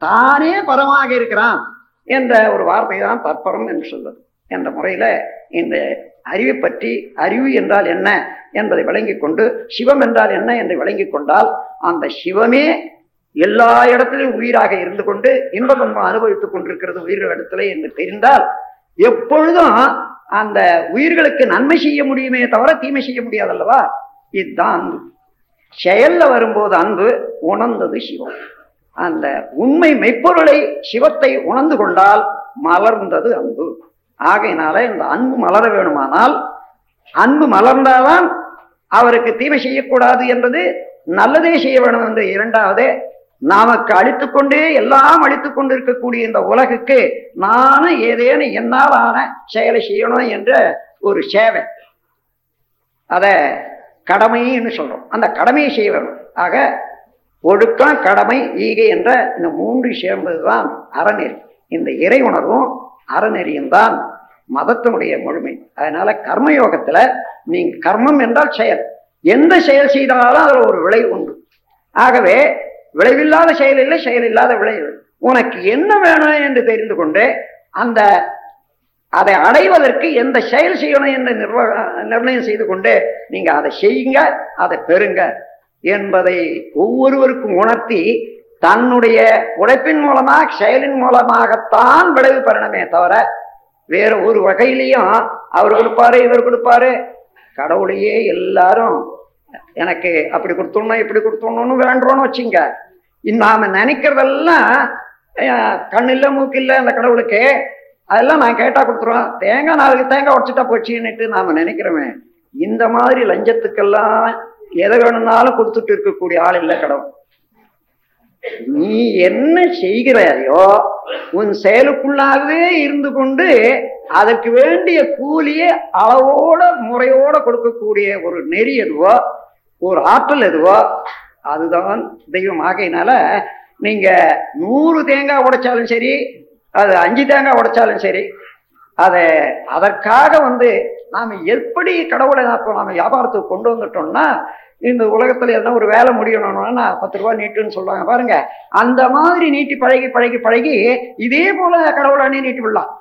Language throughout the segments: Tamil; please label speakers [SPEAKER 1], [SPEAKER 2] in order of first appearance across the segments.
[SPEAKER 1] தானே பரமாக இருக்கிறான் என்ற ஒரு வார்த்தை தான் தற்பரம் என்று சொல்வது. என்ற முறையில இந்த அறிவை பற்றி அறிவு என்றால் என்ன என்பதை விளங்கிக் கொண்டு சிவம் என்றால் என்ன என்று விளங்கி கொண்டால் அந்த சிவமே எல்லா இடத்திலும் உயிராக இருந்து கொண்டு இன்ப துன்பம் அனுபவித்துக் கொண்டிருக்கிறது இடத்துல என்று தெரிந்தால் எப்பொழுதும் அந்த உயிர்களுக்கு நன்மை செய்ய முடியுமே தவிர தீமை செய்ய முடியாதல்லவா? இதுதான் அன்பு. செயல்ல வரும்போது அன்பு உணர்ந்தது சிவம். அந்த உண்மை மெய்ப்பொருளை சிவத்தை உணர்ந்து கொண்டால் மலர்ந்தது அன்பு. ஆகையினால இந்த அன்பு மலர வேணுமானால் அன்பு மலர்ந்தால்தான் அவருக்கு தீமை செய்யக்கூடாது என்பது நல்லதே செய்ய வேணும் என்று இரண்டாவது நமக்கு அழித்துக் கொண்டே எல்லாம் அழித்துக் கொண்டு இருக்கக்கூடிய இந்த உலகுக்கு நானும் ஏதேனும் என்னால் ஆன செயலை செய்யணும் என்ற ஒரு சேவை. அத கடமைன்னு சொல்றோம். அந்த கடமையை செய்ய வேணும் ஆக ஒழுக்கம் கடமை ஈகை என்ற இந்த மூன்று சேர்ந்ததுதான் அறநெறி. இந்த இறை உணர்வும் அறநெறியும் தான் மதத்தினுடைய முழுமை. அதனால கர்மயோகத்துல நீங்க கர்மம் என்றால் செயல். எந்த செயல் செய்தாலும் அதுல ஒரு விளைவு உண்டு. ஆகவே விளைவில்லாத செயல் இல்லை செயல் இல்லாத விளைவு. உனக்கு என்ன வேணும் என்று தெரிந்து கொண்டு அந்த அதை அடைவதற்கு எந்த செயல் செய்யணும் என்று நிர்வ நிர்ணயம் செய்து கொண்டு நீங்க அதை செய்யுங்க அதை பெறுங்க. என்பதை ஒவ்வொருவருக்கும் உணர்த்தி தன்னுடைய உழைப்பின் மூலமாக செயலின் மூலமாகத்தான் விளைவு பெறணுமே தவிர வேற ஒரு வகையிலையும் அவர் கொடுப்பாரு இவர் கொடுப்பாரு. கடவுளையே எல்லாரும் எனக்கு அப்படி கொடுத்துடணும் இப்படி கொடுத்துடணும்னு வேண்டுறோன்னு வச்சுங்க. நாம நினைக்கிறதெல்லாம் கண்ணில்ல கண்ணு இல்ல மூக்கு அந்த கடவுளுக்கு அதெல்லாம் நான் கேட்டா கொடுத்துருவேன். தேங்காய் நாளைக்கு தேங்காய் உடச்சிட்டா போச்சுன்னுட்டு நாம நினைக்கிறோமே. இந்த மாதிரி லஞ்சத்துக்கெல்லாம் எதை வேணும்னாலும் கொடுத்துட்டு இருக்கக்கூடிய ஆள் இல்லை கடவுள். நீ என்ன செய்கிறாயோ உன் செயலுக்குள்ளாகவே இருந்து கொண்டு அதற்கு வேண்டிய கூலியை அளவோட முறையோட கொடுக்கக்கூடிய ஒரு நெறி எதுவோ ஒரு ஆற்றல் எதுவோ அதுதான் தெய்வம். ஆகையினால நீங்க நூறு தேங்காய் உடைச்சாலும் சரி அது அஞ்சு தேங்காய் உடைச்சாலும் சரி அதை அதற்காக வந்து நாம் எப்படி கடவுளை இப்போ நாம வியாபாரத்துக்கு கொண்டு வந்துட்டோம்னா இந்த உலகத்துல எதனா ஒரு வேலை முடியணும்னா பத்து ரூபா நீட்டுன்னு சொல்றாங்க. பாருங்க. அந்த மாதிரி நீட்டி பழகி பழகி பழகி இதே போல கடவுளானே நீட்டி விடலாம்.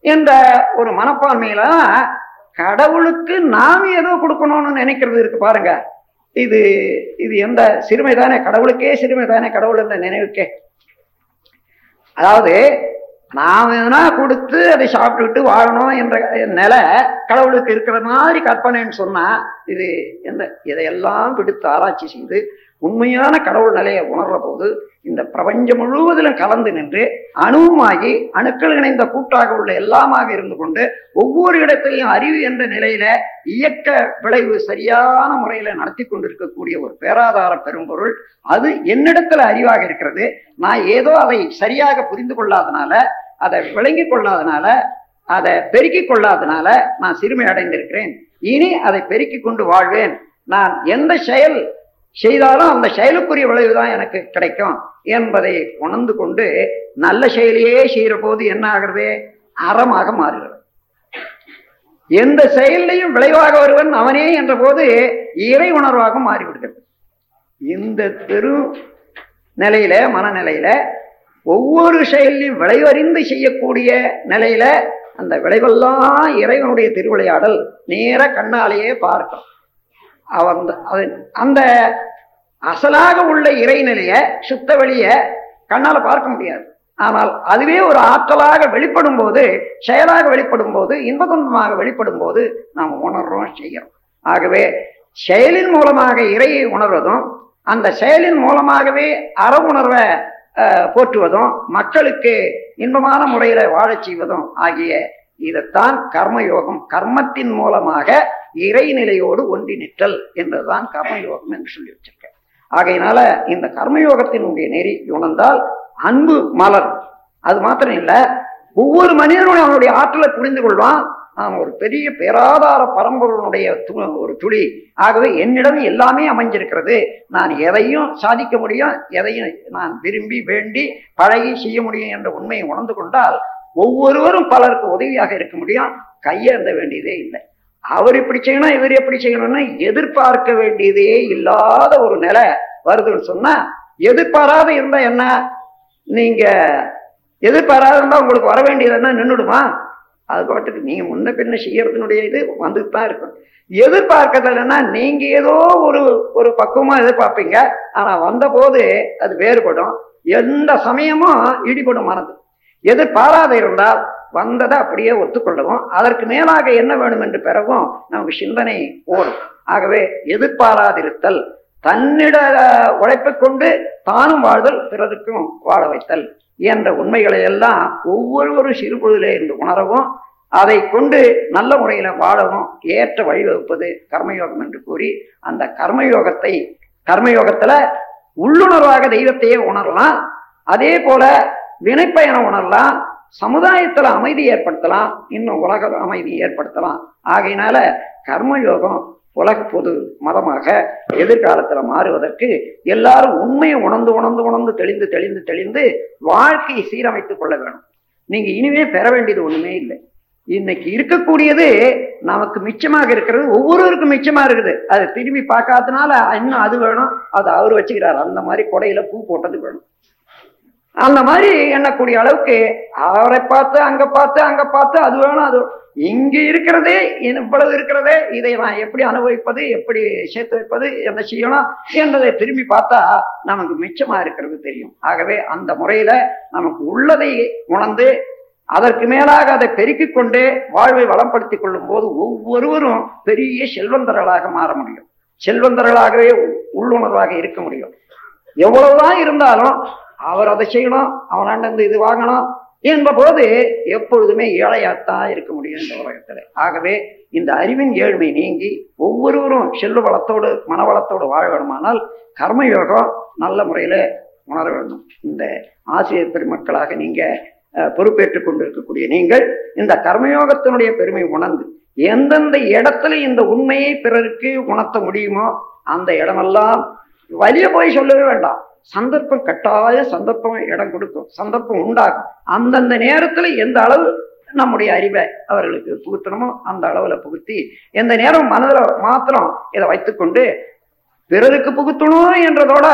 [SPEAKER 1] என்ற ஒரு மனப்பான்மையில கடவுளுக்கு நாம் ஏதோ கொடுக்கணும்னு நினைக்கிறது இருக்கு பாருங்க. இது இது எந்த சிறுமை தானே கடவுளுக்கே சிறுமை தானே கடவுள் என்ற நினைவுக்கே. அதாவது நாம் எதுனா கொடுத்து அதை சாப்பிட்டுக்கிட்டு வாழணும் என்ற நிலை கடவுளுக்கு இருக்கிற மாதிரி கற்பனைன்னு சொன்னா இது எந்த இதையெல்லாம் பிடித்து ஆராய்ச்சி செய்து உண்மையான கடவுள் நிலையை உணர்ற போது இந்த பிரபஞ்சம் முழுவதிலும் கலந்து நின்று அணுவுமாகி அணுக்கள் இணைந்த கூட்டாக உள்ள எல்லாமாக இருந்து கொண்டு ஒவ்வொரு இடத்திலையும் அறிவு என்ற நிலையில இயக்க விளைவு சரியான முறையில நடத்தி கொண்டிருக்கக்கூடிய ஒரு பேராதார பெரும்பொருள். அது என்னிடத்துல அறிவாக இருக்கிறது. நான் ஏதோ அதை சரியாக புரிந்து கொள்ளாதனால அதை விளங்கி கொள்ளாதனால அதை பெருக்கிக் கொள்ளாதனால நான் சிறுமை அடைந்திருக்கிறேன். இனி அதை பெருக்கி கொண்டு வாழ்வேன். நான் எந்த செயல் செய்தாலும் அந்த செயலுக்குரிய விளைவு தான் எனக்கு கிடைக்கும் என்பதை உணர்ந்து கொண்டு நல்ல செயலையே செய்யற போது என்ன ஆகிறது? அறமாக மாறுகிறது. எந்த செயலையும் விளைவாக வருவன் அவனே என்ற போது இறை உணர்வாக மாறிவிடுகிறது. இந்த பெரு நிலையில மனநிலையில ஒவ்வொரு செயலையும் விளைவறிந்து செய்யக்கூடிய நிலையில அந்த விளைவெல்லாம் இறைவனுடைய திருவிளையாடல் நேர கண்ணாலேயே பார்க்கும். அவன் அது- அந்த அசலாக உள்ள இறைநிலைய சுத்த வெளிய கண்ணால பார்க்க முடியாது. ஆனால் அதுவே ஒரு ஆற்றலாக வெளிப்படும் போது செயலாக வெளிப்படும் போது இன்பதுன்பமாக வெளிப்படும் போது நாம் உணர்றோம் செய்கிறோம். ஆகவே செயலின் மூலமாக இறையை உணர்வதும் அந்த செயலின் மூலமாகவே அற உணர்வை போற்றுவதும் மக்களுக்கு இன்பமான முறையில வாழச் செய்வதும் ஆகிய இதைத்தான் கர்மயோகம் கர்மத்தின் மூலமாக இறைநிலையோடு ஒன்றி நிற்றல் என்பதுதான் கர்மயோகம் என்று சொல்லி வச்சிருக்கேன். ஆகையினால இந்த கர்மயோகத்தினுடைய நெறி உணர்ந்தால் அன்பு மலர். அது மாத்திரம் இல்ல ஒவ்வொரு மனிதனும் அவனுடைய ஆற்றலை புரிந்து கொள்வான் ஒரு பெரிய பேராதார பரம்பொருளுடைய து- ஒரு துளி. ஆகவே என்னிடம் எல்லாமே அமைஞ்சிருக்கிறது. நான் எதையும் சாதிக்க முடியும் எதையும் நான் விரும்பி வேண்டி பழகி செய்ய முடியும் என்ற உண்மையை உணர்ந்து கொண்டால் ஒவ்வொருவரும் பலருக்கு உதவியாக இருக்க முடியும். கையேந்த வேண்டியதே இல்லை. அவர் இப்படி செய்யணும் இவர் எப்படி செய்யணும்னு எதிர்பார்க்க வேண்டியதே இல்லாத ஒரு நிலை வருதுன்னு சொன்னா எதிர்பாராத இருந்தா என்ன? நீங்க எதிர்பாராத இருந்தா உங்களுக்கு வர வேண்டியது என்ன? நின்றுடுமா அது பாட்டுக்கு நீங்கள் முன்ன பின்ன செய்யறதுனுடைய இது வந்துட்டு தான் இருக்கும். எதிர்பார்க்கறதுலன்னா நீங்கள் ஏதோ ஒரு ஒரு பக்குவமாக எதிர்பார்ப்பீங்க. ஆனால் வந்தபோது அது வேறுபடும். எந்த சமயமும் இடிபடும் மனது. எதிர்பாராத இருந்தால் வந்ததை அப்படியே ஒத்துக்கொள்ளவும் அதற்கு மேலாக என்ன வேணும் என்று பெறவும் நமக்கு சிந்தனை ஓடும். ஆகவே எதிர்பாராதிருத்தல் தன்னிட உழைப்பை கொண்டு தானும் வாழ்தல் பிறருக்கும் வாழ வைத்தல் என்ற உண்மைகளை எல்லாம் ஒவ்வொருவரும் சிறுபொழுதிலே இருந்து உணரவும் அதை கொண்டு நல்ல முறையில வாழவும் ஏற்ற வழிவகுப்பது கர்மயோகம் என்று கூறி அந்த கர்மயோகத்தை கர்மயோகத்துல உள்ளுணர்வாக தெய்வத்தையே உணரலாம் அதே போல வினைப்பயணம் உணரலாம் சமுதாயத்துல அமைதி ஏற்படுத்தலாம் இன்னும் உலக அமைதி ஏற்படுத்தலாம். ஆகையினால கர்மயோகம் உலக பொது மதமாக எதிர்காலத்துல மாறுவதற்கு எல்லாரும் உண்மையை உணர்ந்து உணர்ந்து உணர்ந்து தெளிந்து தெளிந்து தெளிந்து வாழ்க்கையை சீரமைத்துக் கொள்ள வேணும். நீங்க இனிமே பெற வேண்டியது ஒண்ணுமே இல்லை. இன்னைக்கு இருக்கக்கூடியது நமக்கு மிச்சமாக இருக்கிறது ஒவ்வொருவருக்கும் மிச்சமா இருக்குது. அது திரும்பி பார்க்காதனால இன்னும் அது வேணும். அது அவர் வச்சுக்கிறார். அந்த மாதிரி கொடையில பூ போட்டது வேணும். அந்த மாதிரி எண்ணக்கூடிய அளவுக்கு அவரை பார்த்து அங்க பார்த்து அங்க பார்த்து அது வேணும் அது இங்க இருக்கிறதே இவ்வளவு இருக்கிறதே இதை நான் எப்படி அனுபவிப்பது எப்படி சேர்த்து வைப்பது என்ன செய்யணும் என்றதை திரும்பி பார்த்தா நமக்கு மிச்சமா இருக்கிறது தெரியும். ஆகவே அந்த முறையில நமக்கு உள்ளதை உணர்ந்து அதற்கு மேலாக அதை பெருக்கிக் கொண்டே வாழ்வை வளப்படுத்திக் கொள்ளும் போது ஒவ்வொருவரும் பெரிய செல்வந்தர்களாக மாற முடியும். செல்வந்தர்களாகவே உள்ளுணர்வாக இருக்க முடியும். எவ்வளவுதான் இருந்தாலும் அவர் அதை செய்யணும் அவன் இந்த இது வாங்கணும் என்ப போது எப்பொழுதுமே ஏழையாத்தான் இருக்க முடியும் இந்த உலகத்துல. ஆகவே இந்த அறிவின் ஏழ்மை நீங்கி ஒவ்வொருவரும் செல்வ வளத்தோடு மனவளத்தோடு வாழ வேணுமானால் கர்மயோகம் நல்ல முறையில உணர வேண்டும். இந்த ஆசிரியர் பெருமக்களாக நீங்க பொறுப்பேற்றுக் கொண்டிருக்கக்கூடிய நீங்கள் இந்த கர்மயோகத்தினுடைய பெருமை உணர்ந்து எந்தெந்த இடத்துல இந்த உண்மையை பிறருக்கு உணர்த்த முடியுமோ அந்த இடமெல்லாம் வலிய போய் சொல்லவே வேண்டாம். சந்தர்ப்பம் கட்டாய சந்தர்ப்பம் இடம் கொடுக்கும். சந்தர்ப்பம் உண்டாகும். அந்தந்த நேரத்துல எந்த அளவு நம்முடைய அறிவை அவர்களுக்கு புகுத்தணுமோ அந்த அளவுல புகுத்தி எந்த நேரம் மனதில் மாத்திரம் இதை வைத்துக்கொண்டு பிறருக்கு புகுத்தணும் என்றதோட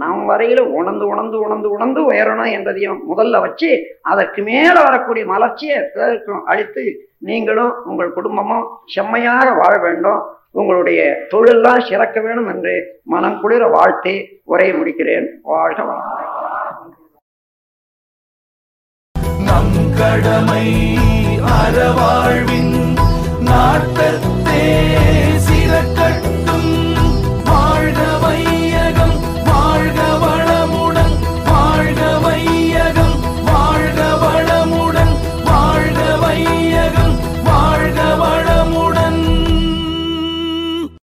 [SPEAKER 1] நம் வரையில உணர்ந்து உணர்ந்து உணர்ந்து உணர்ந்து உயரணும் என்றதையும் முதல்ல வச்சு அதற்கு மேல வரக்கூடிய மலர்ச்சியை பிறருக்கும் அழித்து நீங்களும் உங்கள் குடும்பமும் செம்மையாக வாழ வேண்டும். உங்களுடைய தொழிலெல்லாம் சிறக்க வேணும் என்று மனம் குளிர வாழ்த்தி உரை முடிக்கிறேன். வாழ்க
[SPEAKER 2] நம் கடமை அறவாழ்வின் நாட்டத்தே.